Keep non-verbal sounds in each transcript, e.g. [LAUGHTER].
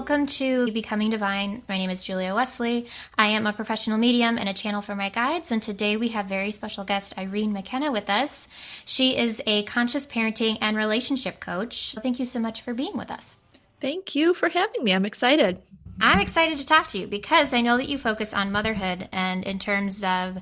Welcome to Becoming Divine. My name is Julia Wesley. I am a professional medium and a channel for my guides. And today we have very special guest Irene McKenna with us. She is a conscious parenting and relationship coach. Thank you so much for being with us. Thank you for having me. I'm excited. I'm excited to talk to you because I know that you focus on motherhood and in terms of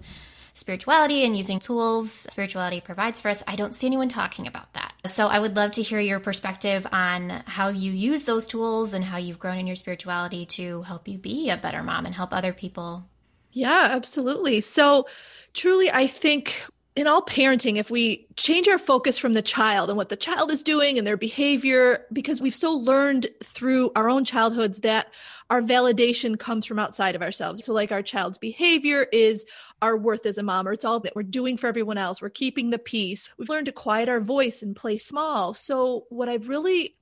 spirituality and using tools spirituality provides for us, I don't see anyone talking about that. So I would love to hear your perspective on how you use those tools and how you've grown in your spirituality to help you be a better mom and help other people. Yeah, absolutely. So truly, I think in all parenting, if we change our focus from the child and what the child is doing and their behavior, because we've so learned through our own childhoods that our validation comes from outside of ourselves. So, like our child's behavior is our worth as a mom, or it's all that we're doing for everyone else. We're keeping the peace. We've learned to quiet our voice and play small. So, what I've really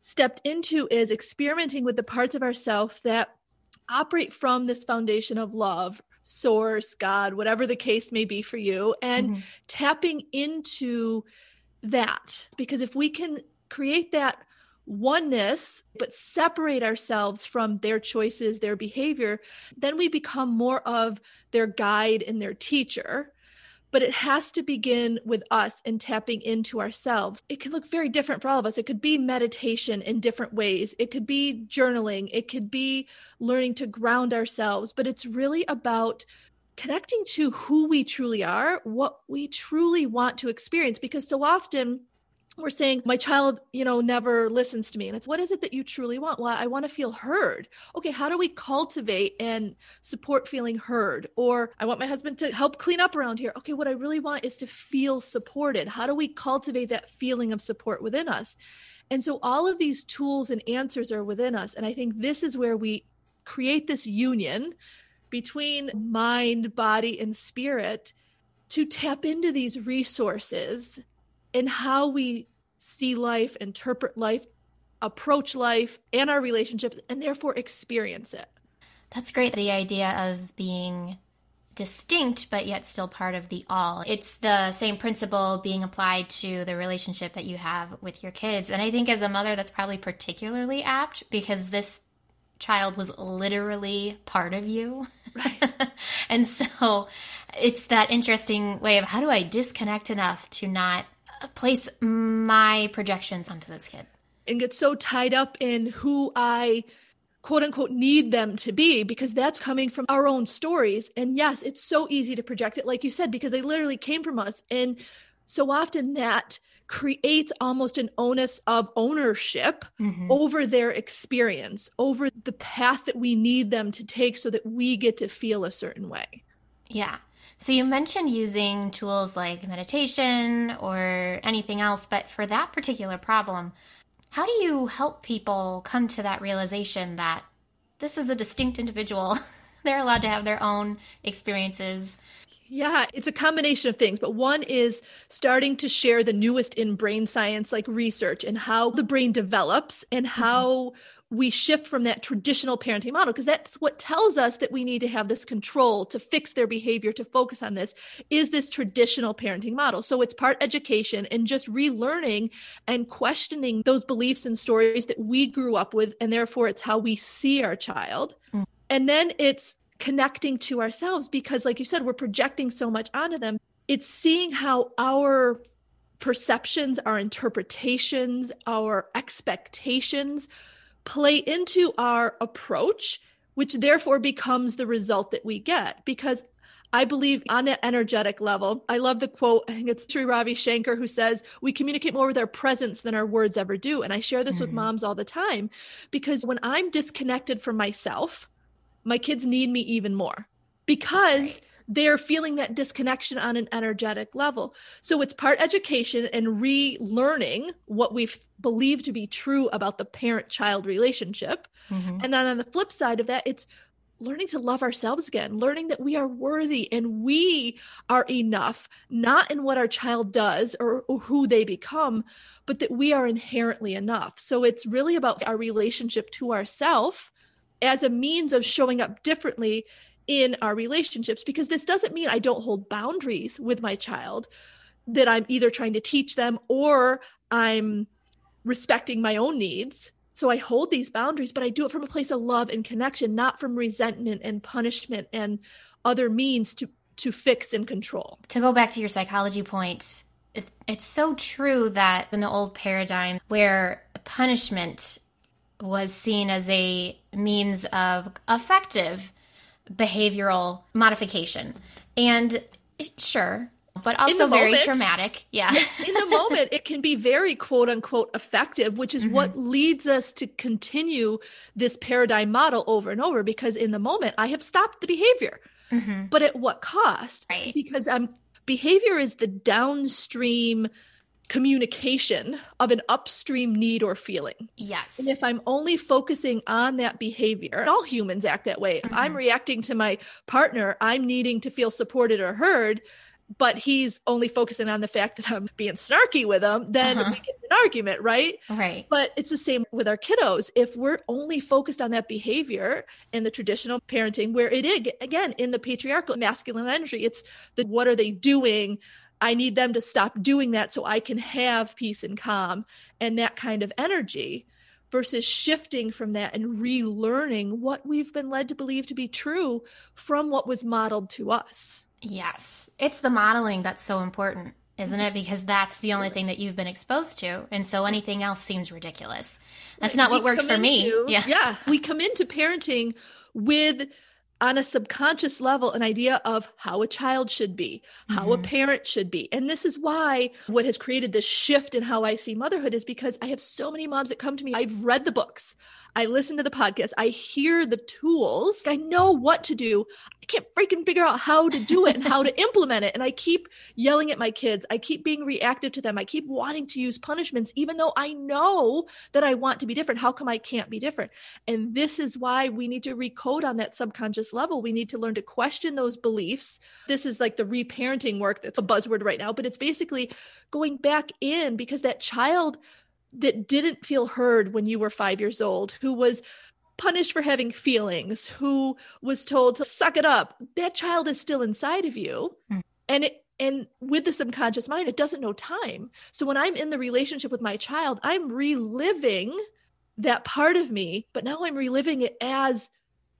stepped into is experimenting with the parts of ourself that operate from this foundation of love source, God, whatever the case may be for you, and mm-hmm. tapping into that. Because if we can create that oneness, but separate ourselves from their choices, their behavior, then we become more of their guide and their teacher. But it has to begin with us and tapping into ourselves. It can look very different for all of us. It could be meditation in different ways, it could be journaling, it could be learning to ground ourselves, but it's really about connecting to who we truly are, what we truly want to experience, because so often we're saying my child you know never listens to me. And it's what is it that you truly want? Well i want to feel heard. Okay how do we cultivate and support feeling heard? Or i want my husband to help clean up around here. Okay what i really want is to feel supported. How do we cultivate that feeling of support within us? And so all of these tools and answers are within us and i think this is where we create this union between mind body and spirit to tap into these resources and how we see life, interpret life, approach life and our relationships, and therefore experience it. That's great. The idea of being distinct but yet still part of the all. It's the same principle being applied to the relationship that you have with your kids. And I think as a mother, that's probably particularly apt because this child was literally part of you. Right. [LAUGHS] and so it's that interesting way of how do I disconnect enough to not place my projections onto this kid and get so tied up in who I quote unquote need them to be because that's coming from our own stories. And yes, it's so easy to project it, like you said, because they literally came from us. And so often that creates almost an onus of ownership mm-hmm. over their experience, over the path that we need them to take so that we get to feel a certain way. Yeah. So you mentioned using tools like meditation or anything else, but for that particular problem, how do you help people come to that realization that this is a distinct individual? [LAUGHS] They're allowed to have their own experiences. Yeah, it's a combination of things, but one is starting to share the newest in brain science, like research and how the brain develops and mm-hmm. how we shift from that traditional parenting model because that's what tells us that we need to have this control to fix their behavior to focus on this is this traditional parenting model. So it's part education and just relearning and questioning those beliefs and stories that we grew up with and therefore it's how we see our child. Mm. and then it's connecting to ourselves because like you said we're projecting so much onto them. It's seeing how our perceptions our interpretations our expectations play into our approach, which therefore becomes the result that we get. Because I believe on an energetic level, I love the quote. I think it's Sri Ravi Shankar who says, We communicate more with our presence than our words ever do. And I share this mm-hmm. with moms all the time because when I'm disconnected from myself, my kids need me even more because right they're feeling that disconnection on an energetic level. So it's part education and relearning what we've believed to be true about the parent child relationship. Mm-hmm. And then on the flip side of that, it's learning to love ourselves again, learning that we are worthy and we are enough, not in what our child does or, or, who they become, but that we are inherently enough. So it's really about our relationship to ourself as a means of showing up differently in our relationships because this doesn't mean I don't hold boundaries with my child that I'm either trying to teach them or I'm respecting my own needs. So I hold these boundaries, but I do it from a place of love and connection, not from resentment and punishment and other means to to fix and control. To go back to your psychology point, it, it's so true that in the old paradigm where punishment was seen as a means of effective behavioral modification. And sure, but also very moment, traumatic. Yeah. [LAUGHS] in the moment, it can be very quote unquote effective, which is mm-hmm. what leads us to continue this paradigm model over and over because in the moment, I have stopped the behavior. Mm-hmm. But at what cost? Right. Because um, behavior is the downstream communication of an upstream need or feeling. Yes. And if I'm only focusing on that behavior, all humans act that way. Mm-hmm. If I'm reacting to my partner, I'm needing to feel supported or heard, but he's only focusing on the fact that I'm being snarky with him, then uh-huh. we get an argument, right? Right. But it's the same with our kiddos. If we're only focused on that behavior in the traditional parenting, where it is, again, in the patriarchal masculine energy, it's the what are they doing? I need them to stop doing that so I can have peace and calm and that kind of energy versus shifting from that and relearning what we've been led to believe to be true from what was modeled to us. Yes. It's the modeling that's so important, isn't mm-hmm. it? Because that's the only thing that you've been exposed to. And so mm-hmm. anything else seems ridiculous. That's not what worked for into, me. Yeah. Yeah. We come into parenting with on a subconscious level an idea of how a child should be, how mm-hmm. a parent should be. And this is why what has created this shift in how I see motherhood is because I have so many moms that come to me. I've read the books, I listen to the podcast, I hear the tools, I know what to do. I can't freaking figure out how to do it and how to [LAUGHS] implement it. And I keep yelling at my kids. I keep being reactive to them. I keep wanting to use punishments, even though I know that I want to be different. How come I can't be different? And this is why we need to recode on that subconscious level. We need to learn to question those beliefs. This is like the reparenting work that's a buzzword right now, but it's basically going back in because that child that didn't feel heard when you were five years old, who was punished for having feelings, who was told to suck it up, that child is still inside of you. Mm. And it, and with the subconscious mind, it doesn't know time. So when I'm in the relationship with my child, I'm reliving that part of me, but now I'm reliving it as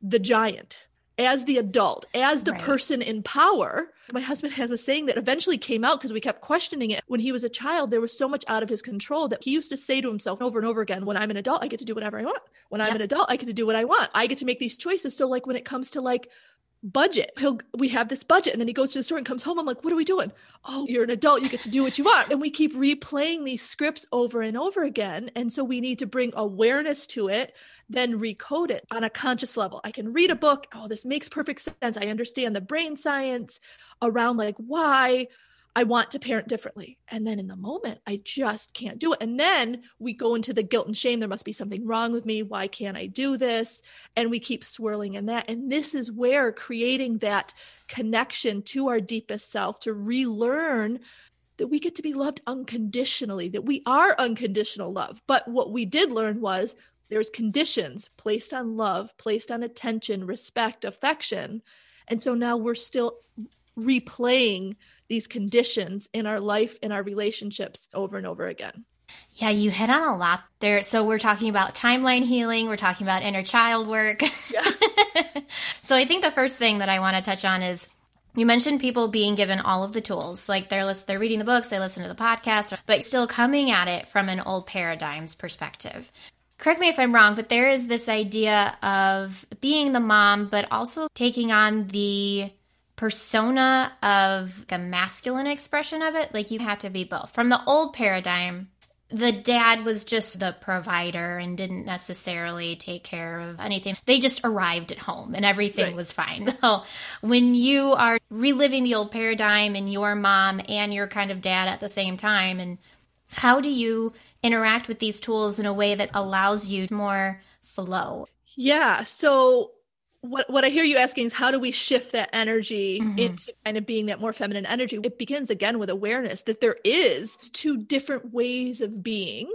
the giant as the adult, as the right. person in power. My husband has a saying that eventually came out because we kept questioning it. When he was a child, there was so much out of his control that he used to say to himself over and over again, When I'm an adult, I get to do whatever I want. When I'm an adult, I get to do what I want. I get to make these choices. So, like, when it comes to like budget. He'll we have this budget and then he goes to the store and comes home. I'm like, what are we doing? Oh, you're an adult, you get to do what you want. And we keep replaying these scripts over and over again. And so we need to bring awareness to it, then recode it on a conscious level. I can read a book. Oh, this makes perfect sense. I understand the brain science around like why I want to parent differently. And then in the moment, I just can't do it. And then we go into the guilt and shame. There must be something wrong with me. Why can't I do this? And we keep swirling in that. And this is where creating that connection to our deepest self to relearn that we get to be loved unconditionally, that we are unconditional love. But what we did learn was there's conditions placed on love, placed on attention, respect, affection. And so now we're still replaying these conditions in our life, in our relationships over and over again. Yeah, you hit on a lot there. So we're talking about timeline healing, we're talking about inner child work. Yeah. [LAUGHS] so I think the first thing that I want to touch on is you mentioned people being given all of the tools, like they're they're reading the books, they listen to the podcast, but still coming at it from an old paradigms perspective. Correct me if I'm wrong, but there is this idea of being the mom, but also taking on the persona of a masculine expression of it. Like you have to be both. From the old paradigm, the dad was just the provider and didn't necessarily take care of anything. They just arrived at home and everything right. was fine. [LAUGHS] So when you are reliving the old paradigm and your mom and your kind of dad at the same time, and how do you interact with these tools in a way that allows you more flow? Yeah. So what what I hear you asking is how do we shift that energy mm-hmm. into kind of being that more feminine energy? It begins again with awareness that there is two different ways of being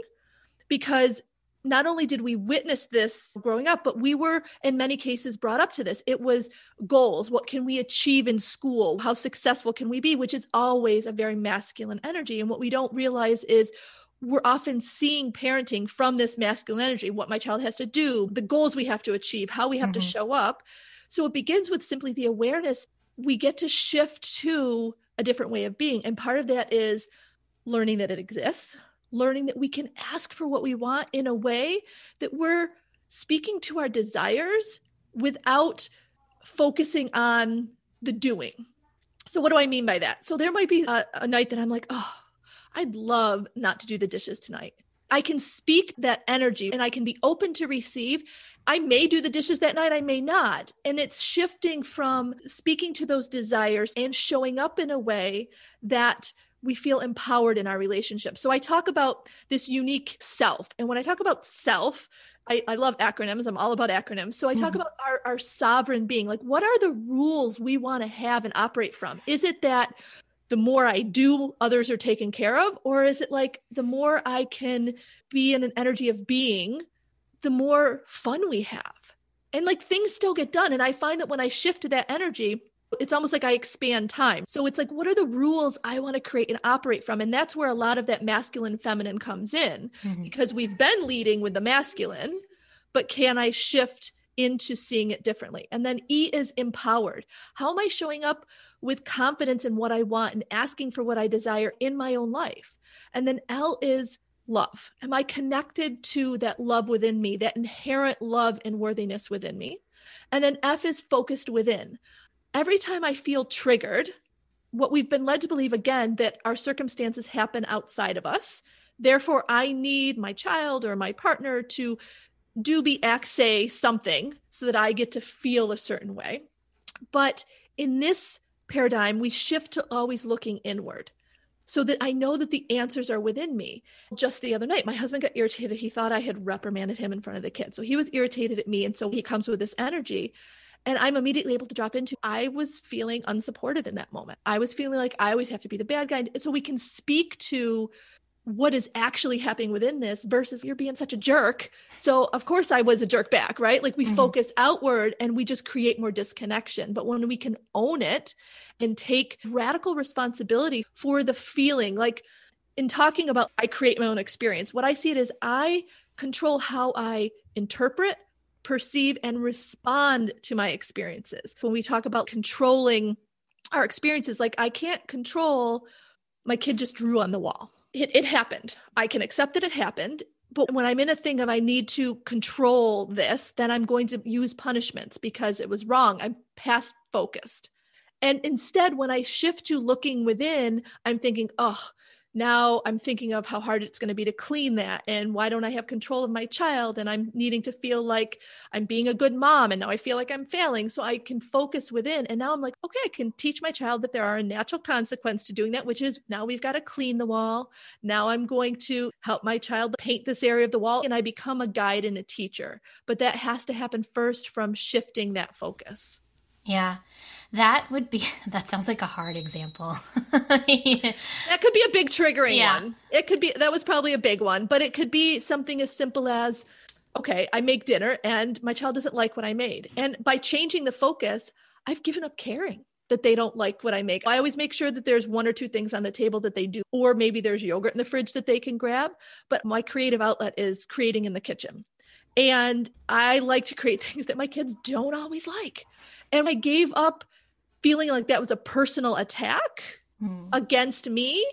because not only did we witness this growing up, but we were in many cases brought up to this. It was goals. What can we achieve in school? How successful can we be? Which is always a very masculine energy. And what we don't realize is we're often seeing parenting from this masculine energy what my child has to do, the goals we have to achieve, how we have mm-hmm. to show up. So it begins with simply the awareness we get to shift to a different way of being. And part of that is learning that it exists, learning that we can ask for what we want in a way that we're speaking to our desires without focusing on the doing. So, what do I mean by that? So, there might be a, a night that I'm like, oh, I'd love not to do the dishes tonight. I can speak that energy and I can be open to receive. I may do the dishes that night, I may not. And it's shifting from speaking to those desires and showing up in a way that we feel empowered in our relationship. So I talk about this unique self. And when I talk about self, I, I love acronyms. I'm all about acronyms. So I talk mm-hmm. about our, our sovereign being. Like, what are the rules we want to have and operate from? Is it that the more I do, others are taken care of? Or is it like the more I can be in an energy of being, the more fun we have? And like things still get done. And I find that when I shift to that energy, it's almost like I expand time. So it's like, what are the rules I want to create and operate from? And that's where a lot of that masculine feminine comes in mm-hmm. because we've been leading with the masculine, but can I shift into seeing it differently. And then E is empowered. How am I showing up with confidence in what I want and asking for what I desire in my own life? And then L is love. Am I connected to that love within me, that inherent love and worthiness within me? And then F is focused within. Every time I feel triggered, what we've been led to believe again that our circumstances happen outside of us. Therefore, I need my child or my partner to do be act say something so that I get to feel a certain way. But in this paradigm, we shift to always looking inward so that I know that the answers are within me. Just the other night, my husband got irritated. He thought I had reprimanded him in front of the kids. So he was irritated at me. And so he comes with this energy. And I'm immediately able to drop into I was feeling unsupported in that moment. I was feeling like I always have to be the bad guy. So we can speak to what is actually happening within this versus you're being such a jerk. So, of course, I was a jerk back, right? Like we mm-hmm. focus outward and we just create more disconnection. But when we can own it and take radical responsibility for the feeling, like in talking about I create my own experience, what I see it is I control how I interpret, perceive, and respond to my experiences. When we talk about controlling our experiences, like I can't control my kid just drew on the wall it, it happened. I can accept that it happened. But when I'm in a thing of I need to control this, then I'm going to use punishments because it was wrong. I'm past focused. And instead, when I shift to looking within, I'm thinking, oh, now I'm thinking of how hard it's going to be to clean that. And why don't I have control of my child? And I'm needing to feel like I'm being a good mom. And now I feel like I'm failing. So I can focus within. And now I'm like, okay, I can teach my child that there are a natural consequence to doing that, which is now we've got to clean the wall. Now I'm going to help my child paint this area of the wall. And I become a guide and a teacher. But that has to happen first from shifting that focus. Yeah. That would be [LAUGHS] that sounds like a hard example. [LAUGHS] that could be a big triggering yeah. one. It could be that was probably a big one, but it could be something as simple as okay, I make dinner and my child doesn't like what I made. And by changing the focus, I've given up caring that they don't like what I make. I always make sure that there's one or two things on the table that they do, or maybe there's yogurt in the fridge that they can grab. But my creative outlet is creating in the kitchen. And I like to create [LAUGHS] things that my kids don't always like. And I gave up feeling like that was a personal attack mm. against me.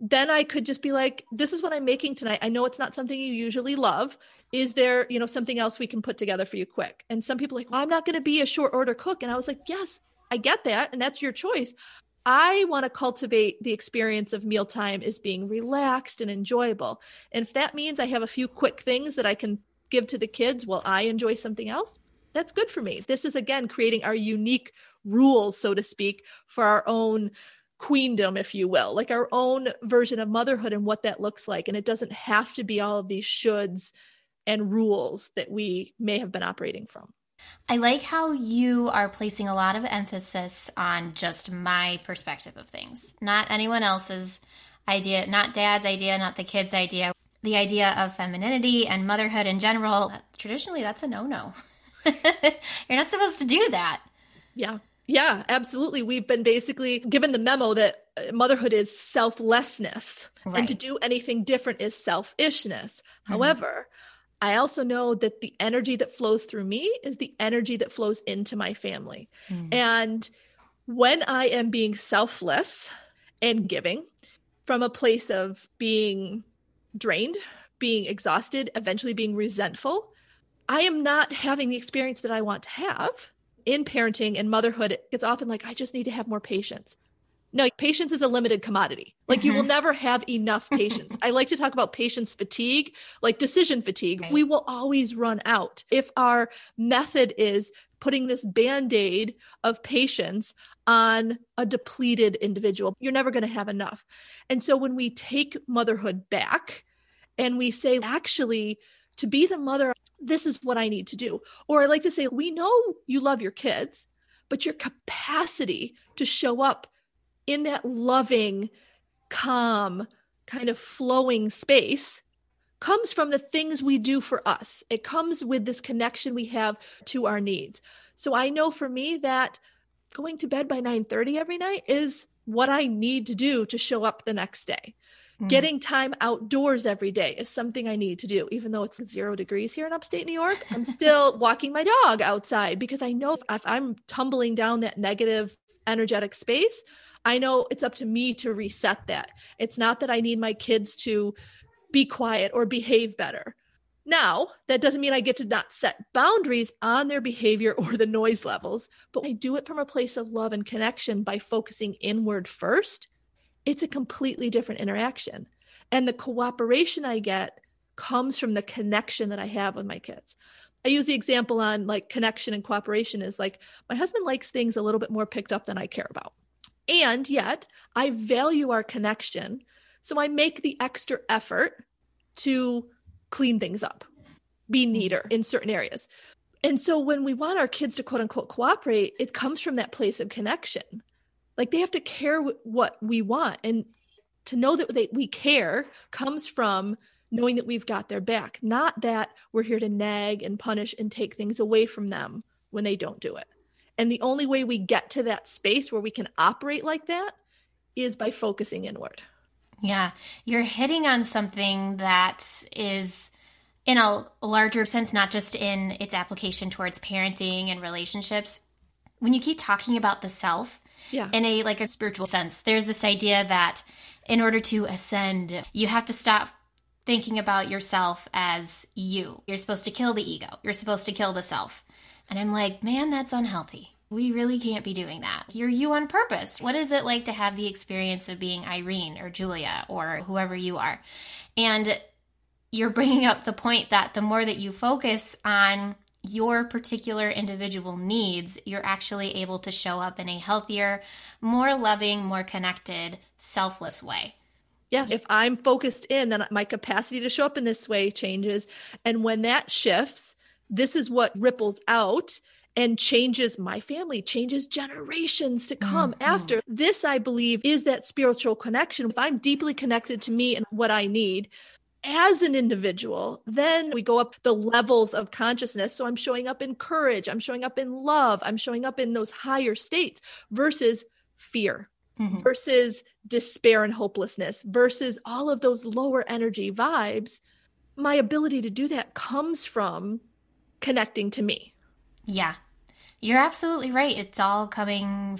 Then I could just be like, this is what I'm making tonight. I know it's not something you usually love. Is there, you know, something else we can put together for you quick? And some people like, well, I'm not going to be a short order cook. And I was like, yes, I get that. And that's your choice. I want to cultivate the experience of mealtime as being relaxed and enjoyable. And if that means I have a few quick things that I can give to the kids while I enjoy something else, that's good for me. This is again creating our unique rules, so to speak, for our own queendom, if you will, like our own version of motherhood and what that looks like. And it doesn't have to be all of these shoulds and rules that we may have been operating from. I like how you are placing a lot of emphasis on just my perspective of things, not anyone else's idea, not dad's idea, not the kid's idea. The idea of femininity and motherhood in general, traditionally, that's a no no. [LAUGHS] [LAUGHS] You're not supposed to do that. Yeah. Yeah, absolutely. We've been basically given the memo that uh, motherhood is selflessness Right. and to do anything different is selfishness. Mhm. However, I also know that the energy that flows through me is the energy that flows into my family. Mm. And when I am being selfless and giving from a place of being drained, being exhausted, eventually being resentful, I am not having the experience that I want to have. In parenting and motherhood, it's often like, I just need to have more patience. No, patience is a limited commodity. Like you will Mhm. never have enough patience. I like to talk about patience fatigue, like decision fatigue. Right. We will always run out. If our method is putting this band aid of patience on a depleted individual, you're never going to have enough. And so when we take motherhood back and we say, actually, to be the mother, this is what I need to do. Or I like to say, we know you love your kids, but your capacity to show up in that loving, calm, kind of flowing space comes from the things we do for us. It comes with this connection we have to our needs. So I know for me that going to bed by 9:30 every night is what I need to do to show up the next day. Mm. Getting time outdoors every day is something I need to do. Even though it's zero degrees here in upstate New York, I'm [LAUGHS] still walking my dog outside because I know if, if I'm tumbling down that negative energetic space, I know it's up to me to reset that. It's not that I need my kids to be quiet or behave better. Now, that doesn't mean I get to not set boundaries on their behavior or the noise levels, but I do it from a place of love and connection by focusing inward first. It's a completely different interaction. And the cooperation I get comes from the connection that I have with my kids. I use the example on like connection and cooperation is like my husband likes things a little bit more picked up than I care about. And yet I value our connection. So I make the extra effort to clean things up, be mm-hmm. neater in certain areas. And so when we want our kids to quote unquote cooperate, it comes from that place of connection. Like they have to care wh- what we want. And to know that they, we care comes from knowing that we've got their back, not that we're here to nag and punish and take things away from them when they don't do it. And the only way we get to that space where we can operate like that is by focusing inward. Yeah, you're hitting on something that is in a larger sense, not just in its application towards parenting and relationships. When you keep talking about the self Yeah. in a like a spiritual sense, there's this idea that in order to ascend, you have to stop thinking about yourself as you. You're supposed to kill the ego. You're supposed to kill the self. And I'm like, man, that's unhealthy. We really can't be doing that. You're you on purpose. What is it like to have the experience of being Irene or Julia or whoever you are? And you're bringing up the point that the more that you focus on your particular individual needs, you're actually able to show up in a healthier, more loving, more connected, selfless way. Yes. If I'm focused in, then my capacity to show up in this way changes. And when that shifts, this is what ripples out and changes my family, changes generations to come Mhm. after. This, I believe, is that spiritual connection. If I'm deeply connected to me and what I need, as an individual, then we go up the levels of consciousness. So I'm showing up in courage, I'm showing up in love, I'm showing up in those higher states versus fear Mhm. versus despair and hopelessness versus all of those lower energy vibes. My ability to do that comes from connecting to me. Yeah, you're absolutely right. It's all coming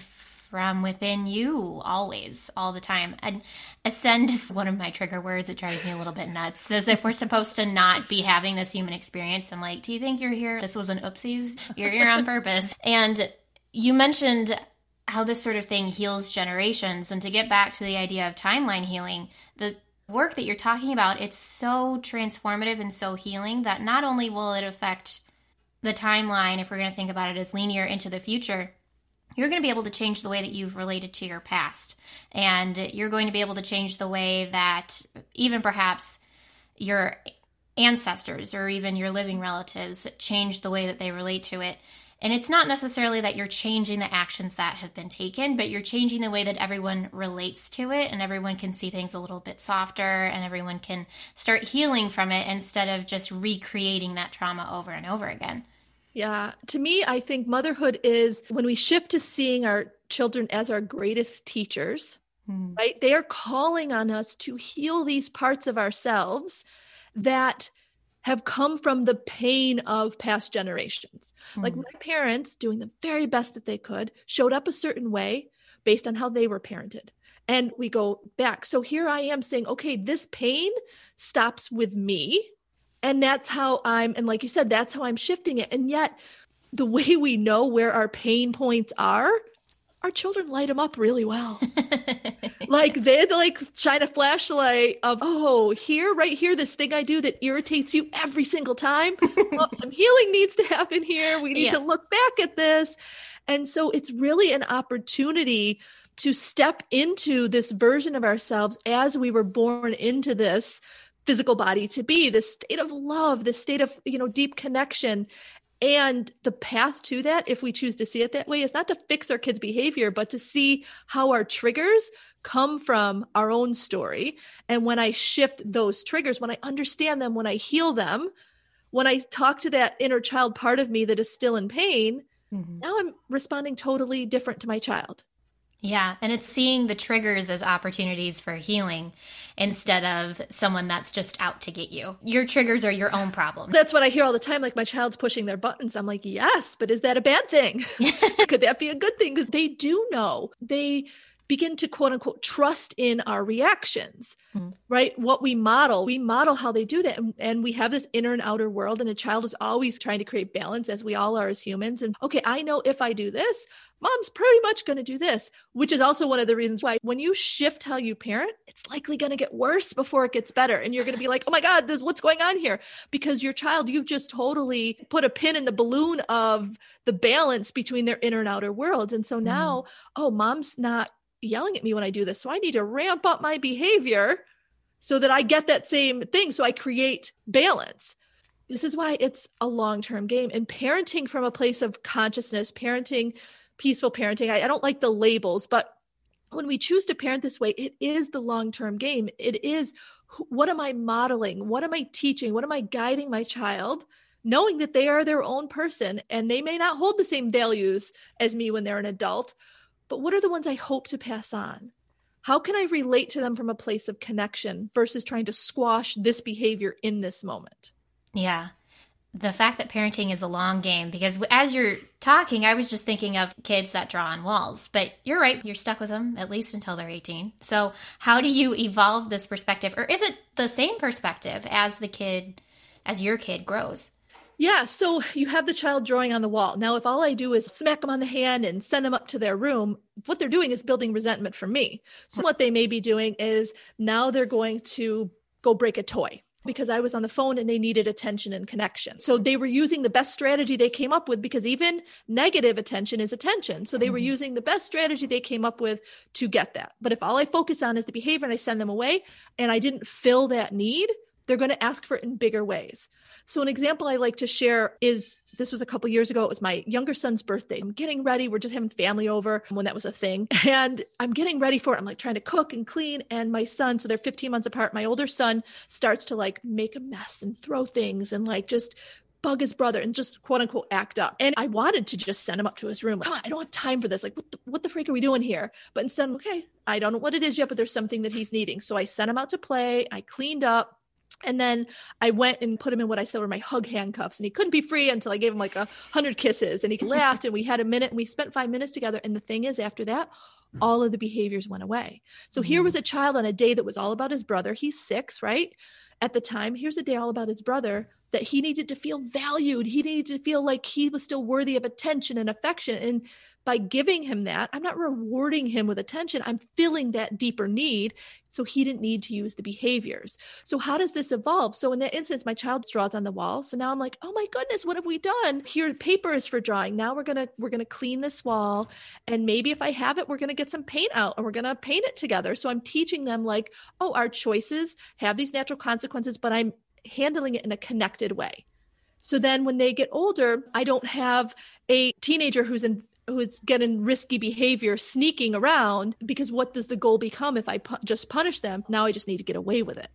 from within you always, all the time. And ascend is one of my trigger words. It drives me a little bit nuts. As if we're supposed to not be having this human experience. I'm like, do you think you're here? This was an oopsies. You're here on purpose. [LAUGHS] And you mentioned how this sort of thing heals generations. And to get back to the idea of timeline healing, the work that you're talking about, it's so transformative and so healing that not only will it affect the timeline, if we're going to think about it as linear into the future, you're going to be able to change the way that you've related to your past. And you're going to be able to change the way that even perhaps your ancestors or even your living relatives change the way that they relate to it. And it's not necessarily that you're changing the actions that have been taken, but you're changing the way that everyone relates to it and everyone can see things a little bit softer and everyone can start healing from it instead of just recreating that trauma over and over again. Yeah. To me, I think motherhood is when we shift to seeing our children as our greatest teachers mm. right? They are calling on us to heal these parts of ourselves that have come from the pain of past generations. Mm. Like my parents, doing the very best that they could, showed up a certain way based on how they were parented. And we go back. So here I am saying, okay, this pain stops with me. And that's how I'm, and like you said, that's how I'm shifting it. And yet, the [LAUGHS] way we know where our pain points are our children light them up really well. [LAUGHS] like they like shine a flashlight of, oh, here, right here, this thing I do that irritates you every single time. well, [LAUGHS] oh, some healing needs to happen here. We need yeah. to look back at this. And so it's really an opportunity to step into this version of ourselves as we were born into this physical body to be this state of love this state of you know deep connection and the path to that, if we choose to see it that way, is not to fix our kids' behavior, but to see how our triggers come from our own story. And when I shift those triggers, when I understand them, when I heal them, when I talk to that inner child part of me that is still in pain, mm-hmm. now I'm responding totally different to my child. Yeah, and it's seeing the triggers as opportunities for healing instead of someone that's just out to get you. Your triggers are your own problem. That's what I hear all the time. Like my child's pushing their buttons. I'm like, yes, but is that a bad thing? [LAUGHS] [LAUGHS] Could that be a good thing? Because they do know. They begin to quote unquote trust in our reactions, mm. right? What we model, we model how they do that. And, and, we have this inner and outer world, and a child is always trying to create balance, as we all are as humans. And okay, I know if I do this, mom's pretty much going to do this, which is also one of the reasons why when you shift how you parent, it's likely going to get worse before it gets better. And you're going to be like, oh my God, this, what's going on here? Because your child, you've just totally put a pin in the balloon of the balance between their inner and outer worlds. And so now, mm. oh, mom's not yelling at me when I do this. So I need to ramp up my behavior so that I get that same thing. So I create balance. This is why it's a long term game. And parenting from a place of consciousness, parenting, peaceful parenting, I, I don't like the labels, but when we choose to parent this way, it is the long term game. It is what am I modeling? What am I teaching? What am I guiding my child? Knowing that they are their own person and they may not hold the same values as me when they're an adult, but what are the ones I hope to pass on? How can I relate to them from a place of connection versus trying to squash this behavior in this moment? Yeah. The fact that parenting is a long game, because as you're talking, I was just thinking of kids that draw on walls. But you're right, you're stuck with them at least until they're 18. So, how do you evolve this perspective? Or is it the same perspective as the kid, as your kid grows? Yeah, so you have the child drawing on the wall. Now, if all I do is smack them on the hand and send them up to their room, what they're doing is building resentment from me. So, what they may be doing is now they're going to go break a toy because I was on the phone and they needed attention and connection. So they were using the best strategy they came up with because even negative attention is attention. So they were mm-hmm. using the best strategy they came up with to get that. But if all I focus on is the behavior and I send them away and I didn't fill that need, they're going to ask for it in bigger ways. So, an example I like to share is this was a couple years ago. It was my younger son's birthday. I'm getting ready. We're just having family over when that was a thing. [LAUGHS] And I'm getting ready for it. I'm like trying to cook and clean. And my son, so they're 15 months apart, my older son starts to like make a mess and throw things and like just bug his brother and just quote unquote act up. And I wanted to just send him up to his room. Come on, I don't have time for this. Like, what the, what the freak are we doing here? But instead, I'm okay, I don't know what it is yet, but there's something that he's needing. So I sent him out to play. I cleaned up. And then I went and put him in what I said were my hug handcuffs, and he couldn't be free until I gave him like a hundred kisses. And he [LAUGHS] laughed, and we had a minute, and we spent five minutes together. And the thing is, after that, all of the behaviors went away. So here was mm. a child on a day that was all about his brother. He's six, right? At the time, here's a day all about his brother that he needed to feel valued. He needed to feel like he was still worthy of attention and affection. And by giving him that, I'm not rewarding him with attention. I'm filling that deeper need. So he didn't need to use the behaviors. So, how does this evolve? So, in that instance, my child draws on the wall. So now I'm like, oh my goodness, what have we done? Here, paper is for drawing. Now we're gonna we're gonna clean this wall. And maybe if I have it, we're gonna get some paint out and we're gonna paint it together. So I'm teaching them like, oh, our choices have these natural consequences, but I'm handling it in a connected way. So then when they get older, I don't have a teenager who's in who's getting risky behavior sneaking around because what does the goal become if I pu- just punish them? Now I just need to get away with it.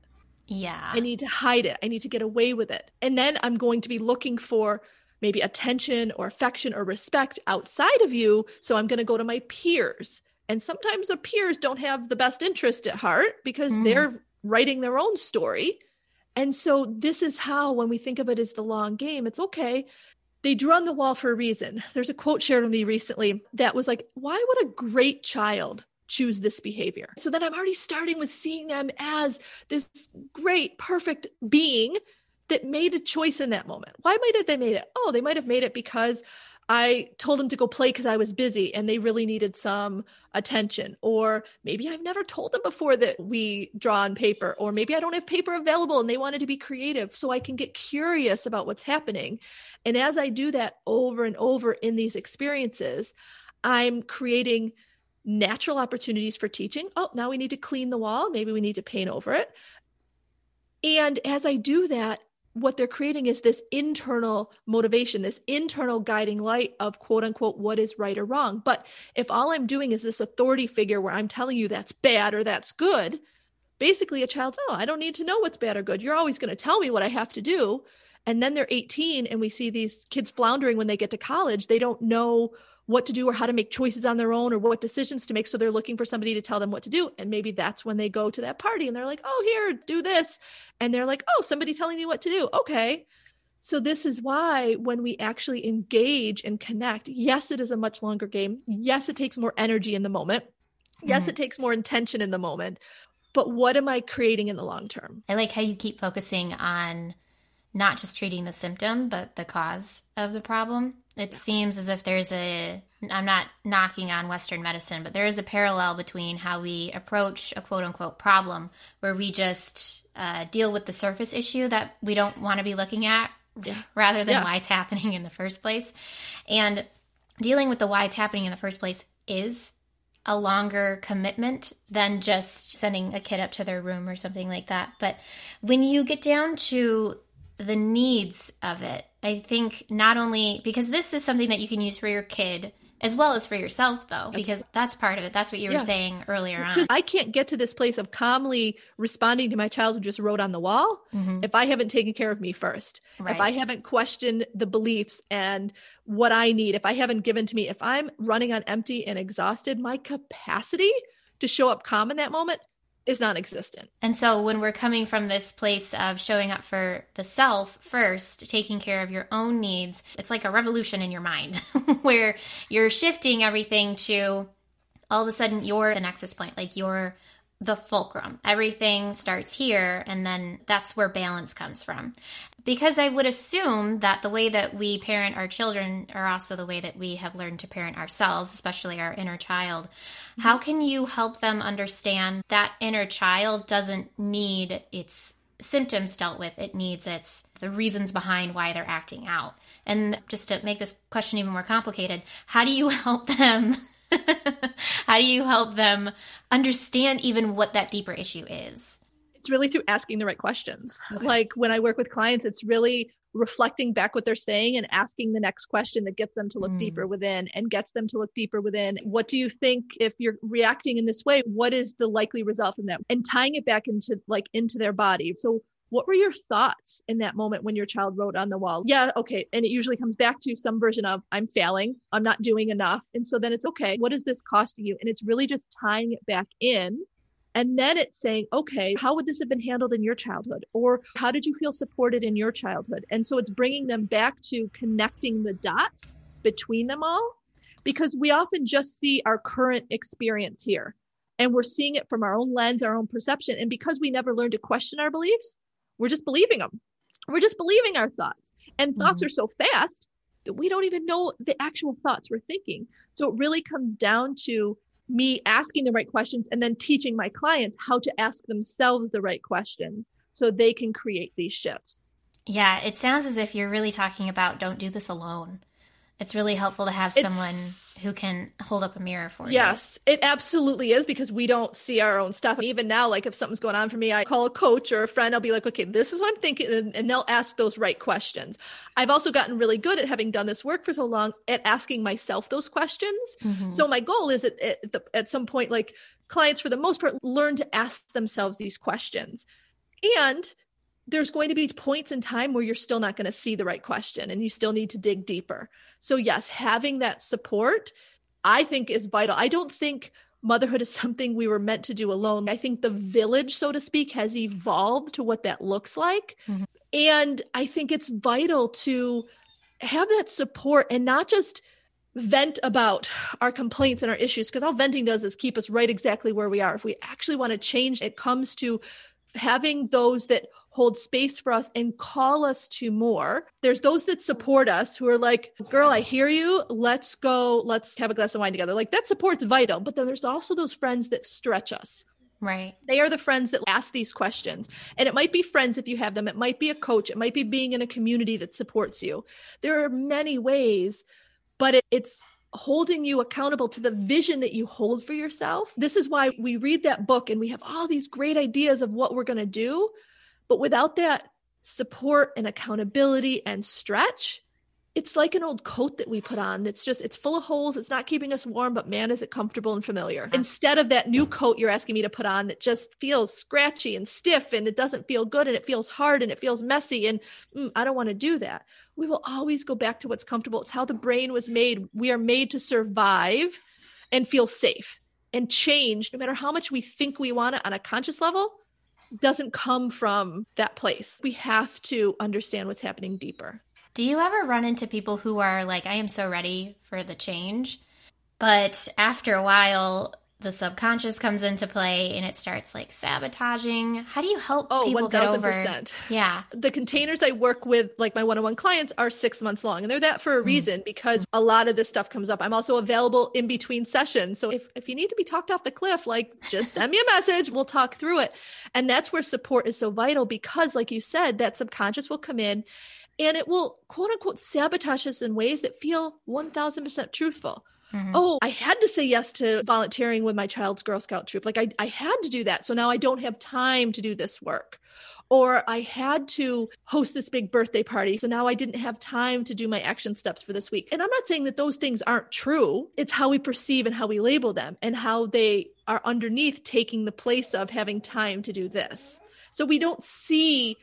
Yeah. I need to hide it. I need to get away with it. And then I'm going to be looking for maybe attention or affection or respect outside of you. So I'm going to go to my peers And sometimes the peers don't have the best interest at heart because mm. they're writing their own story. And so this is how, when we think of it as the long game, it's okay. They drew on the wall for a reason. There's a quote shared with me recently that was like, why would a great child choose this behavior? So then I'm already starting with seeing them as this great, perfect being that made a choice in that moment. Why might have they made it? Oh, they might have made it because I told them to go play because I was busy and they really needed some attention. Or maybe I've never told them before that we draw on paper, or maybe I don't have paper available and they wanted to be creative so I can get curious about what's happening. And as I do that over and over in these experiences, I'm creating natural opportunities for teaching. Oh, now we need to clean the wall. Maybe we need to paint over it. And as I do that, what they're creating is this internal motivation, this internal guiding light of quote unquote what is right or wrong. But if all I'm doing is this authority figure where I'm telling you that's bad or that's good, basically a child's, oh, I don't need to know what's bad or good. You're always going to tell me what I have to do. And then they're 18 and we see these kids floundering when they get to college. They don't know what to do or how to make choices on their own or what decisions to make. So they're looking for somebody to tell them what to do. And maybe that's when they go to that party and they're like, oh, here, do this. And they're like, oh, somebody telling me what to do. Okay. So this is why when we actually engage and connect, yes, it is a much longer game. Yes, it takes more energy in the moment. Yes, mm-hmm. it takes more intention in the moment. But what am I creating in the long term? I like how you keep focusing on not just treating the symptom, but the cause of the problem. It yeah. seems as if there's a, I'm not knocking on Western medicine, but there is a parallel between how we approach a quote unquote problem where we just uh, deal with the surface issue that we don't want to be looking at yeah. rather than yeah. why it's happening in the first place. And dealing with the why it's happening in the first place is a longer commitment than just sending a kid up to their room or something like that. But when you get down to the needs of it. I think not only because this is something that you can use for your kid as well as for yourself though because that's part of it that's what you were yeah. saying earlier on because i can't get to this place of calmly responding to my child who just wrote on the wall mm-hmm. if i haven't taken care of me first right. if i haven't questioned the beliefs and what i need if i haven't given to me if i'm running on empty and exhausted my capacity to show up calm in that moment is non-existent. And so when we're coming from this place of showing up for the self first, taking care of your own needs, it's like a revolution in your mind [LAUGHS] where you're shifting everything to all of a sudden you're the nexus point, like you're the fulcrum. Everything starts here, and then that's where balance comes from. Because I would assume that the way that we parent our children are also the way that we have learned to parent ourselves, especially our inner child. Mm-hmm. How can you help them understand that inner child doesn't need its symptoms dealt with, it needs its the reasons behind why they're acting out. And just to make this question even more complicated, how do you [LAUGHS] help them [LAUGHS] How do you help them understand even what that deeper issue is? It's really through asking the right questions. Okay. Like when I work with clients, it's really reflecting back what they're saying and asking the next question that gets them to look mm. deeper within and gets them to look deeper within. What do you think if you're reacting in this way? What is the likely result from that? And tying it back into like into their body. So what were your thoughts in that moment when your child wrote on the wall? Yeah, okay. And it usually comes back to some version of, I'm failing, I'm not doing enough. And so then it's okay. What is this costing you? And it's really just tying it back in. And then it's saying, okay, how would this have been handled in your childhood? Or how did you feel supported in your childhood? And so it's bringing them back to connecting the dots between them all because we often just see our current experience here and we're seeing it from our own lens, our own perception. And because we never learned to question our beliefs, we're just believing them. We're just believing our thoughts. And thoughts mm-hmm. are so fast that we don't even know the actual thoughts we're thinking. So it really comes down to me asking the right questions and then teaching my clients how to ask themselves the right questions so they can create these shifts. Yeah, it sounds as if you're really talking about don't do this alone it's really helpful to have someone it's, who can hold up a mirror for you. Yes, it absolutely is because we don't see our own stuff. Even now, like if something's going on for me, I call a coach or a friend, I'll be like, okay, this is what I'm thinking. And, they'll ask those right questions. I've also gotten really good at having done this work for so long at asking myself those questions. Mm-hmm. So my goal is at, at, the, at some point, like clients for the most part, learn to ask themselves these questions. And there's going to be points in time where you're still not going to see the right question and you still need to dig deeper. So, yes, having that support, I think is vital. I don't think motherhood [LAUGHS] is something we were meant to do alone. I think the village, so to speak, has evolved to what that looks like. Mm-hmm. And I think it's vital to have that support and not just vent about our complaints and our issues because all venting does is keep us right exactly where we are. If we actually want to change, it comes to having those that hold space for us and call us to more. There's those that support us who are like, girl, I hear you. Let's go. Let's have a glass of wine together. Like that support's vital. But then there's also those friends that stretch us. Right. They are the friends that ask these questions. And it might be friends if you have them. It might be a coach. It might be being in a community that supports you. There are many ways, but it, it's holding you accountable to the vision that you hold for yourself. This is why we read that book and we have all these great ideas of what we're going to do. But without that support and accountability and stretch, it's like an old coat that we put on it's just it's full of holes. It's not keeping us warm but man is it comfortable and familiar. Instead of that new coat you're asking me to put on that just feels scratchy and stiff and it doesn't feel good and it feels hard and it feels messy and mm, i don't want to do that. We will always go back to what's comfortable. It's how the brain was made. We are made to survive and feel safe and change no matter how much we think we want it on a conscious level doesn't come from that place. We have to understand what's happening deeper. Do you ever run into people who are like, I am so ready for the change, but after a while, the subconscious comes into play and it starts like sabotaging. How do you help oh, people 1000%. get over? Yeah. The containers I work with, like my one-on-one clients, are six months long, and they're that for a mm. reason mm. because a lot of this stuff comes up. I'm also available in between sessions, so if if you need to be talked off the cliff, like just send me a message, we'll talk through it. And that's where support is so vital because, like you said, that subconscious will come in and it will quote unquote sabotage us in ways that feel 1000% truthful. Mm-hmm. Oh, I had to say yes to volunteering with my child's Girl Scout troop. Like I, I had to do that. So now I don't have time to do this work. Or I had to host this big birthday party. So now I didn't have time to do my action steps for this week. And I'm not saying that those things aren't true. It's how we perceive and how we label them and how they are underneath taking the place of having time to do this. So we don't see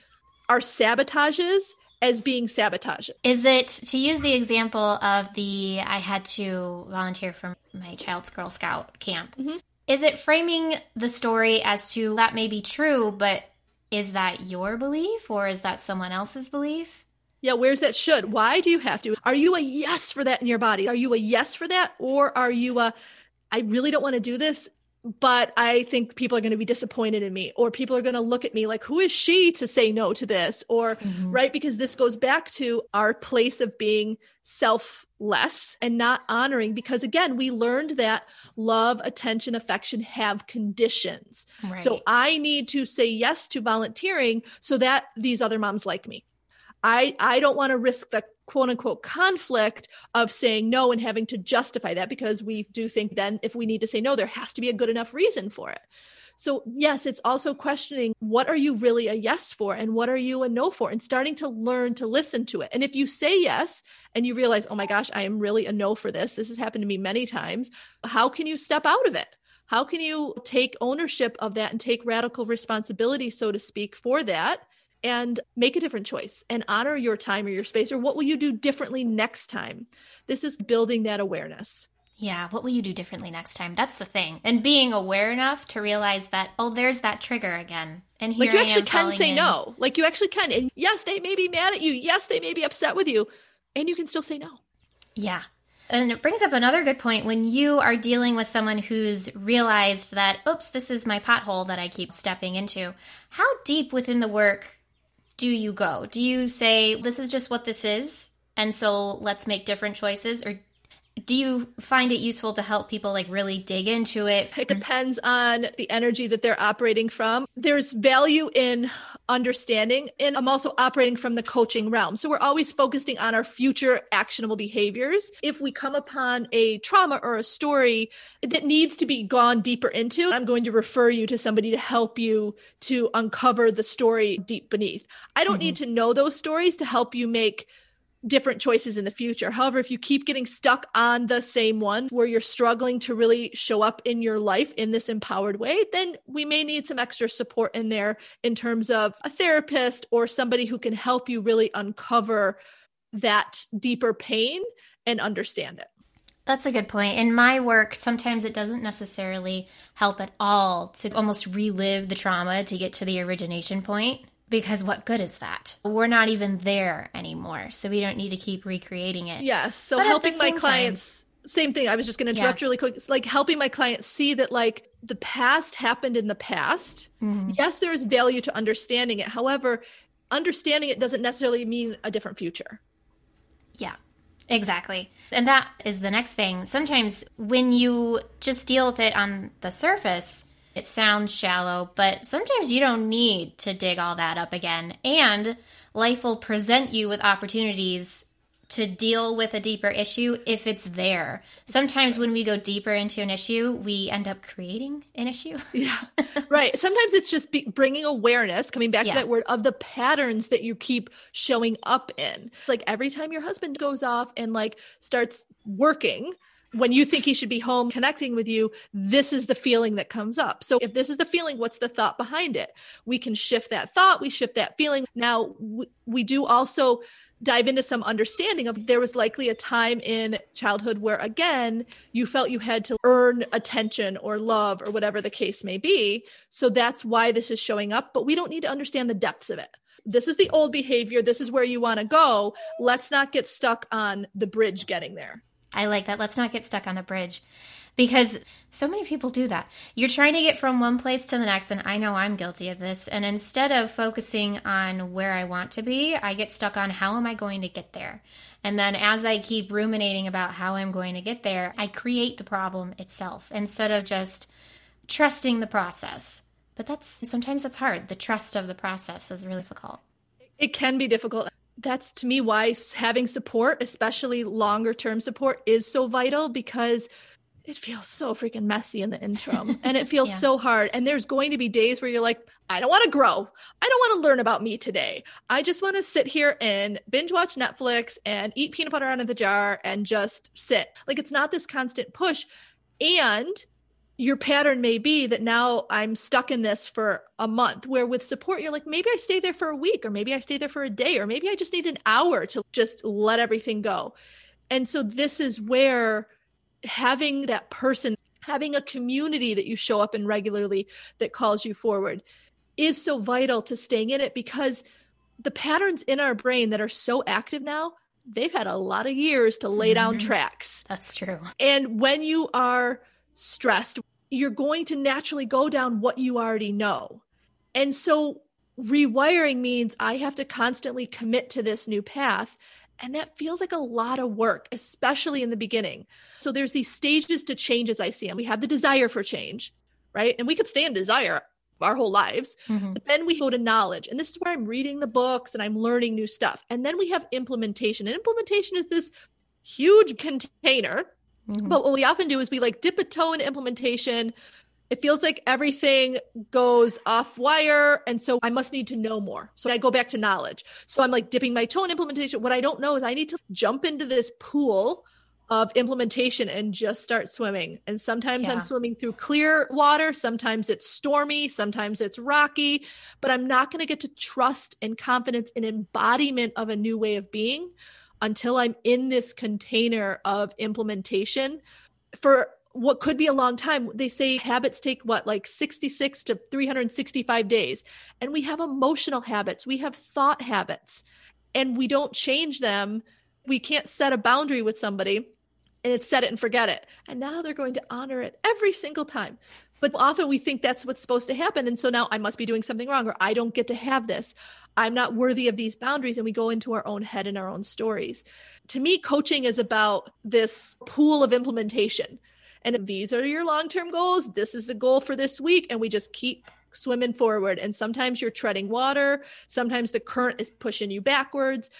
our sabotages as being sabotage. Is it to use the example of the I had to volunteer for my child's Girl Scout camp? Mm-hmm. Is it framing the story as to that may be true, but is that your belief or is that someone else's belief? Yeah, where's that should? Why do you have to? Are you a yes for that in your body? Are you a yes for that? Or are you a, I really don't want to do this but I think people are going to be disappointed in me, or people are going to look at me like, who is she to say no to this? Or, mm-hmm. right, because this goes back to our place of being selfless and not honoring, because again, we learned that love, attention, affection have conditions. Right. So I need to say yes to volunteering so that these other moms like me. I, I don't want to risk the quote unquote conflict of saying no and having to justify that because we do think then if we need to say no, there has to be a good enough reason for it. So, yes, it's also questioning what are you really a yes for and what are you a no for and starting to learn to listen to it. And if you say yes and you realize, oh my gosh, I am really a no for this, this has happened to me many times, how can you step out of it? How can you take ownership of that and take radical responsibility, so to speak, for that? And make a different choice and honor your time or your space or what will you do differently next time? This is building that awareness. Yeah what will you do differently next time? That's the thing. And being aware enough to realize that oh there's that trigger again. And here like you actually can say in. no. Like you actually can. And yes they may be mad at you. Yes they may be upset with you. And you can still say no. Yeah. And it brings up another good point. When you are dealing with someone who's realized that, oops, this is my pothole that I keep stepping into. How deep within the work do you go? Do you say, this is just what this is, and so let's make different choices? Or do you find it useful to help people like really dig into it? It depends on the energy that they're operating from. There's value in understanding, and I'm also operating from the coaching realm. So we're always focusing on our future actionable behaviors. If we come upon a trauma or a story that needs to be gone deeper into, I'm going to refer you to somebody to help you to uncover the story deep beneath. I don't mm-hmm. need to know those stories to help you make different choices in the future. However, if you keep getting stuck on the same one where you're struggling to really show up in your life in this empowered way, then we may need some extra support in there in terms of a therapist or somebody who can help you really uncover that deeper pain and understand it. That's a good point. In my work, sometimes it doesn't necessarily help at all to almost relive the trauma to get to the origination point because what good is that? We're not even there anymore. So we don't need to keep recreating it. Yes. So but helping my clients time, same thing. I was just going to interrupt yeah. really quick. It's like helping my clients see that like the past happened in the past. Mm-hmm. Yes, there is value to understanding it. However, understanding it doesn't necessarily mean a different future. Yeah. Exactly. And that is the next thing. Sometimes when you just deal with it on the surface, it sounds shallow, but sometimes you don't need to dig all that up again. And life will present you with opportunities to deal with a deeper issue if it's there. Sometimes when we go deeper into an issue, we end up creating an issue. [LAUGHS] yeah. Right. Sometimes it's just be- bringing awareness, coming back yeah. to that word of the patterns that you keep showing up in. Like every time your husband goes off and like starts working, when you think he should be home connecting with you, this is the feeling that comes up. So, if this is the feeling, what's the thought behind it? We can shift that thought, we shift that feeling. Now, we, do also dive into some understanding of there was likely a time in childhood where again you felt you had to earn attention or love or whatever the case may be so that's why this is showing up but we don't need to understand the depths of it this is the old behavior this is where you want to go let's not get stuck on the bridge getting there i like that let's not get stuck on the bridge because so many people do that. You're trying to get from one place to the next, and I know I'm guilty of this. And instead of focusing on where I want to be, I get stuck on how am I going to get there? And then as I keep ruminating about how I'm going to get there, I create the problem itself instead of just trusting the process. But that's sometimes that's hard. The trust of the process is really difficult. It can be difficult that's to me why having support, especially longer term support, is so vital because it feels so freaking messy in the interim [LAUGHS] and it feels yeah. so hard. And there's going to be days where you're like, I don't want to grow. I don't want to learn about me today. I just want to sit here and binge watch Netflix and eat peanut butter out of the jar and just sit. Like it's not this constant push. And your pattern may be that now I'm stuck in this for a month, where with support, you're like, maybe I stay there for a week, or maybe I stay there for a day, or maybe I just need an hour to just let everything go. And so this is where having that person, having a community that you show up in regularly that calls you forward is so vital to staying in it because the patterns in our brain that are so active now, they've had a lot of years to lay down mm-hmm. tracks. That's true. And when you are stressed, you're going to naturally go down what you already know. And so rewiring means I have to constantly commit to this new path. And that feels like a lot of work, especially in the beginning. So there's these stages to change as I see them. We have the desire for change, right? And we could stay in desire our whole lives. Mm-hmm. But then we go to knowledge. And this is where I'm reading the books and I'm learning new stuff. And then we have implementation. And implementation is this huge container. Mm-hmm. But what we often do is we like dip a toe in implementation, it feels like everything goes off wire. And so I must need to know more. So I go back to knowledge. So I'm like dipping my toe in implementation. What I don't know is I need to jump into this pool of implementation and just start swimming. And sometimes yeah. I'm swimming through clear water, sometimes it's stormy, sometimes it's rocky, but I'm not going to get to trust and confidence and embodiment of a new way of being until I'm in this container of implementation for what could be a long time. They say habits take what, like 66 to 365 days. And we have emotional habits, we have thought habits, and we don't change them. We can't set a boundary with somebody and it's set it and forget it. And now they're going to honor it every single time. But often we think that's what's supposed to happen. And so now I must be doing something wrong or I don't get to have this. I'm not worthy of these boundaries. And we go into our own head and our own stories. To me, coaching is about this pool of implementation and these are your long term goals. This is the goal for this week. And we just keep swimming forward. And sometimes you're treading water, sometimes the current is pushing you backwards.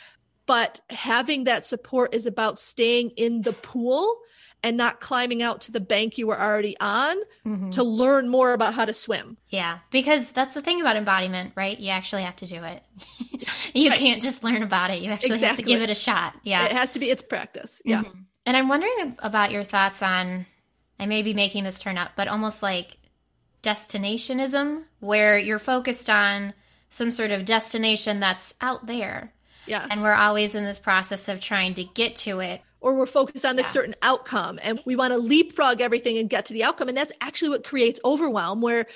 But having that support is about staying in the pool and not climbing out to the bank you were already on mm-hmm. to learn more about how to swim. Yeah, because that's the thing about embodiment, right? You actually have to do it. [LAUGHS] you right. can't just learn about it. You actually exactly. have to give it a shot. Yeah. It has to be its practice. Yeah. Mm-hmm. And I'm wondering about your thoughts on I may be making this turn up, but almost like destinationism, where you're focused on some sort of destination that's out there. Yeah. And we're always in this process of trying to get to it. or we're focused on this yeah. certain outcome and we want to leapfrog everything and get to the outcome. And that's actually what creates overwhelm, where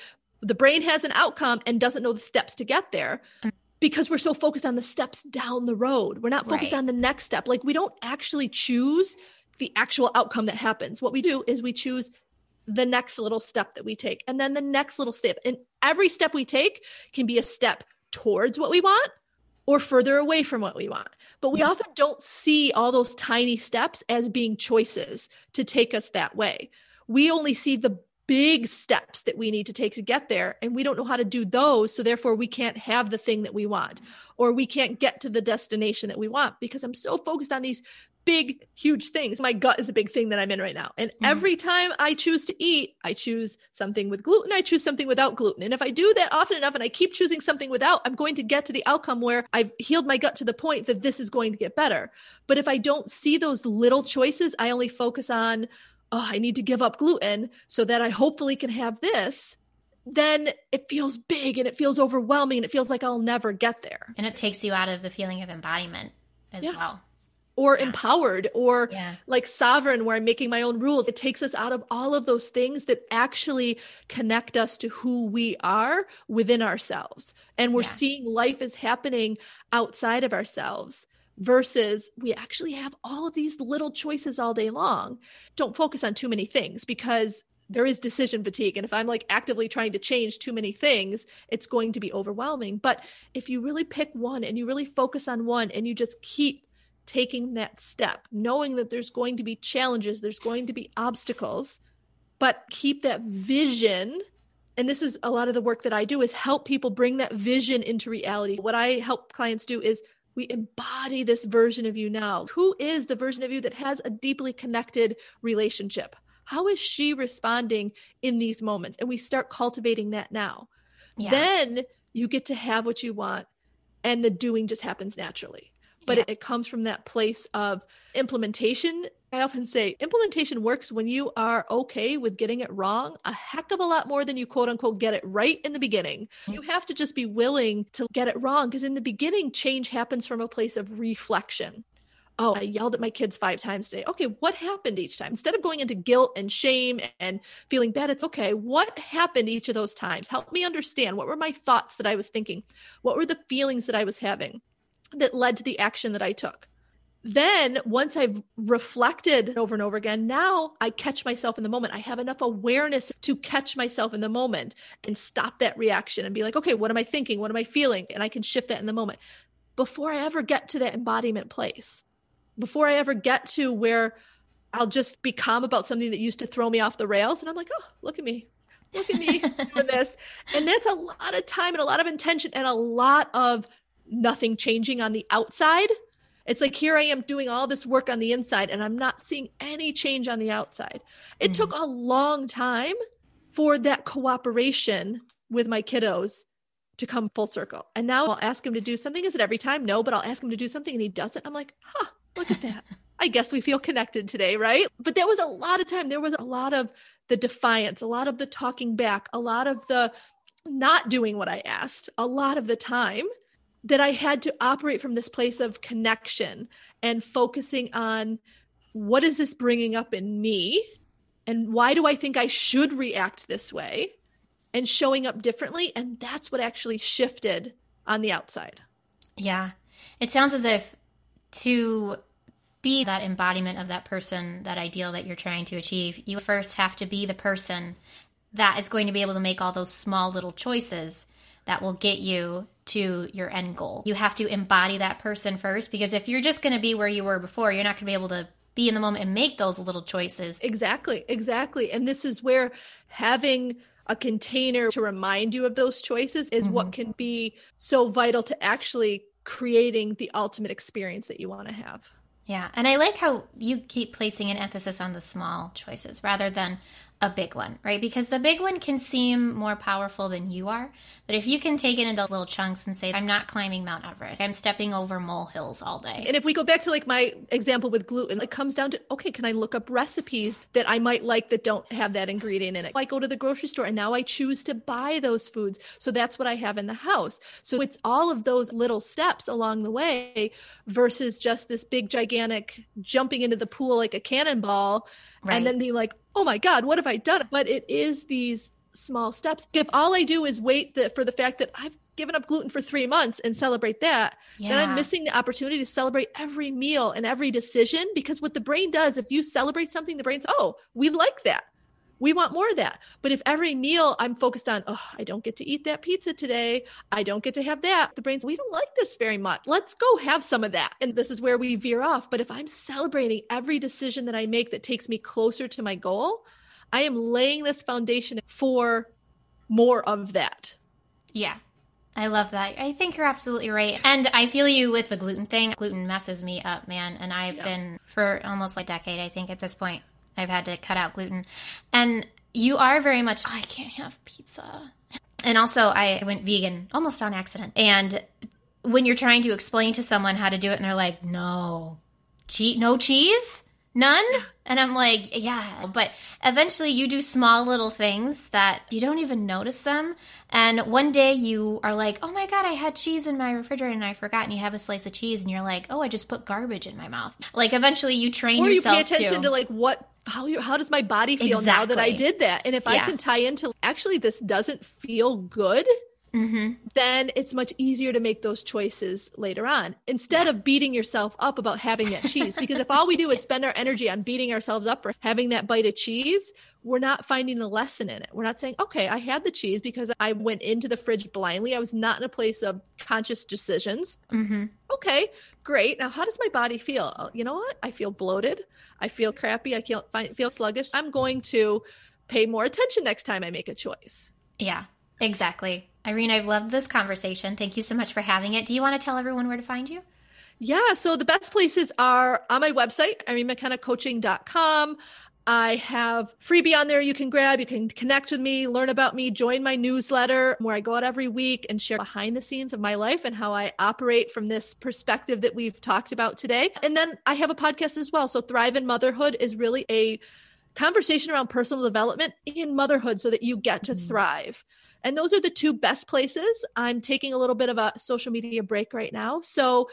the brain has an outcome and doesn't know the steps to get there mm. because we're so focused on the steps down the road. We're not focused right. on the next step. Like we don't actually choose the actual outcome that happens. What we do is we choose the next little step that we take and then the next little step. And every step we take can be a step towards what we want or further away from what we want. But we often don't see all those tiny steps as being choices to take us that way. We only see the big steps that we need to take to get there, and we don't know how to do those. So, therefore, we can't have the thing that we want, or we can't get to the destination that we want because I'm so focused on these big, huge things. My gut is a big thing that I'm in right now. And mm. every time I choose to eat, I choose something with gluten, I choose something without gluten. And if I do that often enough and I keep choosing something without, I'm going to get to the outcome where I've healed my gut to the point that this is going to get better. But if I don't see those little choices, I only focus on, oh, I need to give up gluten so that I hopefully can have this then it feels big and it feels overwhelming and it feels like I'll never get there. And it takes you out of the feeling of embodiment as yeah. well or yeah. empowered or yeah. like sovereign where I'm making my own rules. It takes us out of all of those things that actually connect us to who we are within ourselves. And we're yeah. seeing life is happening outside of ourselves versus we actually have all of these little choices all day long. Don't focus on too many things because there is decision fatigue. And if I'm like actively trying to change too many things, it's going to be overwhelming. But if you really pick one and you really focus on one and you just keep taking that step, knowing that there's going to be challenges, there's going to be obstacles, but keep that vision. And this is a lot of the work that I do is help people bring that vision into reality. What I help clients do is we embody this version of you now. Who is the version of you that has a deeply connected relationship? How is she responding in these moments? And we start cultivating that now. Yeah. Then you get to have what you want, and the doing just happens naturally but yeah. it, it comes from that place of implementation I often say implementation works when you are okay with getting it wrong a heck of a lot more than you quote unquote get it right in the beginning. Mm-hmm. You have to just be willing to get it wrong because in the beginning, change happens from a place of reflection. Oh, I yelled at my kids five times today. Okay, what happened each time? Instead of going into guilt and shame and feeling bad, it's okay. What happened each of those times? Help me understand. What were my thoughts that I was thinking? What were the feelings that I was having? That led to the action that I took. Then, once I've reflected over and over again, now I catch myself in the moment. I have enough awareness to catch myself in the moment and stop that reaction and be like, okay, what am I thinking? What am I feeling? And I can shift that in the moment before I ever get to that embodiment place, before I ever get to where I'll just be calm about something that used to throw me off the rails. And I'm like, oh, look at me. Look at me [LAUGHS] doing this. And that's a lot of time and a lot of intention and a lot of nothing changing on the outside. It's like here I am doing all this work on the inside and I'm not seeing any change on the outside. It mm. took a long time for that cooperation with my kiddos to come full circle. And now I'll ask him to do something. Is it every time? No, but I'll ask him to do something and he does it. I'm like, huh, look at that. [LAUGHS] I guess we feel connected today, right? But there was a lot of time. There was a lot of the defiance, a lot of the talking back, a lot of the not doing what I asked, a lot of the time that I had to operate from this place of connection and focusing on what is this bringing up in me and why do I think I should react this way and showing up differently. And that's what actually shifted on the outside. Yeah. It sounds as if to be that embodiment of that person, that ideal that you're trying to achieve, you first have to be the person that is going to be able to make all those small little choices that will get you to your end goal. You have to embody that person first because if you're just going to be where you were before, you're not going to be able to be in the moment and make those little choices. Exactly, exactly. And this is where having a container to remind you of those choices is mm-hmm. what can be so vital to actually creating the ultimate experience that you want to have. Yeah. And I like how you keep placing an emphasis on the small choices rather than a big one, right? Because the big one can seem more powerful than you are. But if you can take it into little chunks and say, I'm not climbing Mount Everest, I'm stepping over molehills all day. And if we go back to like my example with gluten, it comes down to okay, can I look up recipes that I might like that don't have that ingredient in it? I go to the grocery store and now I choose to buy those foods. So that's what I have in the house. So it's all of those little steps along the way versus just this big, gigantic jumping into the pool like a cannonball right. and then being like, oh my God, what have I done? But it is these small steps. If all I do is wait the, for the fact that I've given up gluten for three months and celebrate that, yeah. then I'm missing the opportunity to celebrate every meal and every decision. Because what the brain does, if you celebrate something, the brain's, oh, we like that. We want more of that. But if every meal I'm focused on, oh, I don't get to eat that pizza today. I don't get to have that. The brain's, we don't like this very much. Let's go have some of that. And this is where we veer off. But if I'm celebrating every decision that I make that takes me closer to my goal, I am laying this foundation for more of that. Yeah. I love that. I think you're absolutely right. And I feel you with the gluten thing. Gluten messes me up, man. And I've yeah. been for almost like a decade, I think, at this point, I've had to cut out gluten. And you are very much, oh, I can't have pizza. And also, I went vegan almost on accident. And when you're trying to explain to someone how to do it, and they're like, no, che- no cheese? None? [LAUGHS] And I'm like, yeah. But eventually you do small little things that you don't even notice them. And one day you are like, oh my God, I had cheese in my refrigerator and I forgot. And you have a slice of cheese and you're like, oh, I just put garbage in my mouth. Like eventually you train or yourself. Or you pay attention to, to like what how you, how does my body feel exactly. now that I did that? And if yeah. I can tie into actually this doesn't feel good, mm-hmm. then it's much easier to make those choices later on instead yeah. of beating yourself up about having that cheese. because if all we do is spend our energy on beating ourselves up for having that bite of cheese, we're not finding the lesson in it. We're not saying, okay, I had the cheese because I went into the fridge blindly. I was not in a place of conscious decisions. Mm-hmm. Okay, great. Now, how does my body feel? Oh, you know what? I feel bloated. I feel crappy. I can't find, feel sluggish. I'm going to pay more attention next time I make a choice. Yeah, exactly. Irene, I've loved this conversation. Thank you so much for having it. Do you want to tell everyone where to find you? Yeah, so the best places are on my website, irenemckennacoaching.com. I have freebie on there you can grab. You can connect with me, learn about me, join my newsletter where I go out every week and share behind the scenes of my life and how I operate from this perspective that we've talked about today. And then I have a podcast as well. So Thrive in Motherhood is really a conversation around personal development in motherhood so that you get to mm-hmm. And those are the two best places. I'm taking a little bit of a social media break right now. So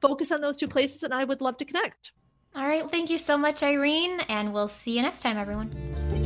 focus on those two places and I would love to connect. All right. Thank you so much, Irene. And we'll see you next time, everyone.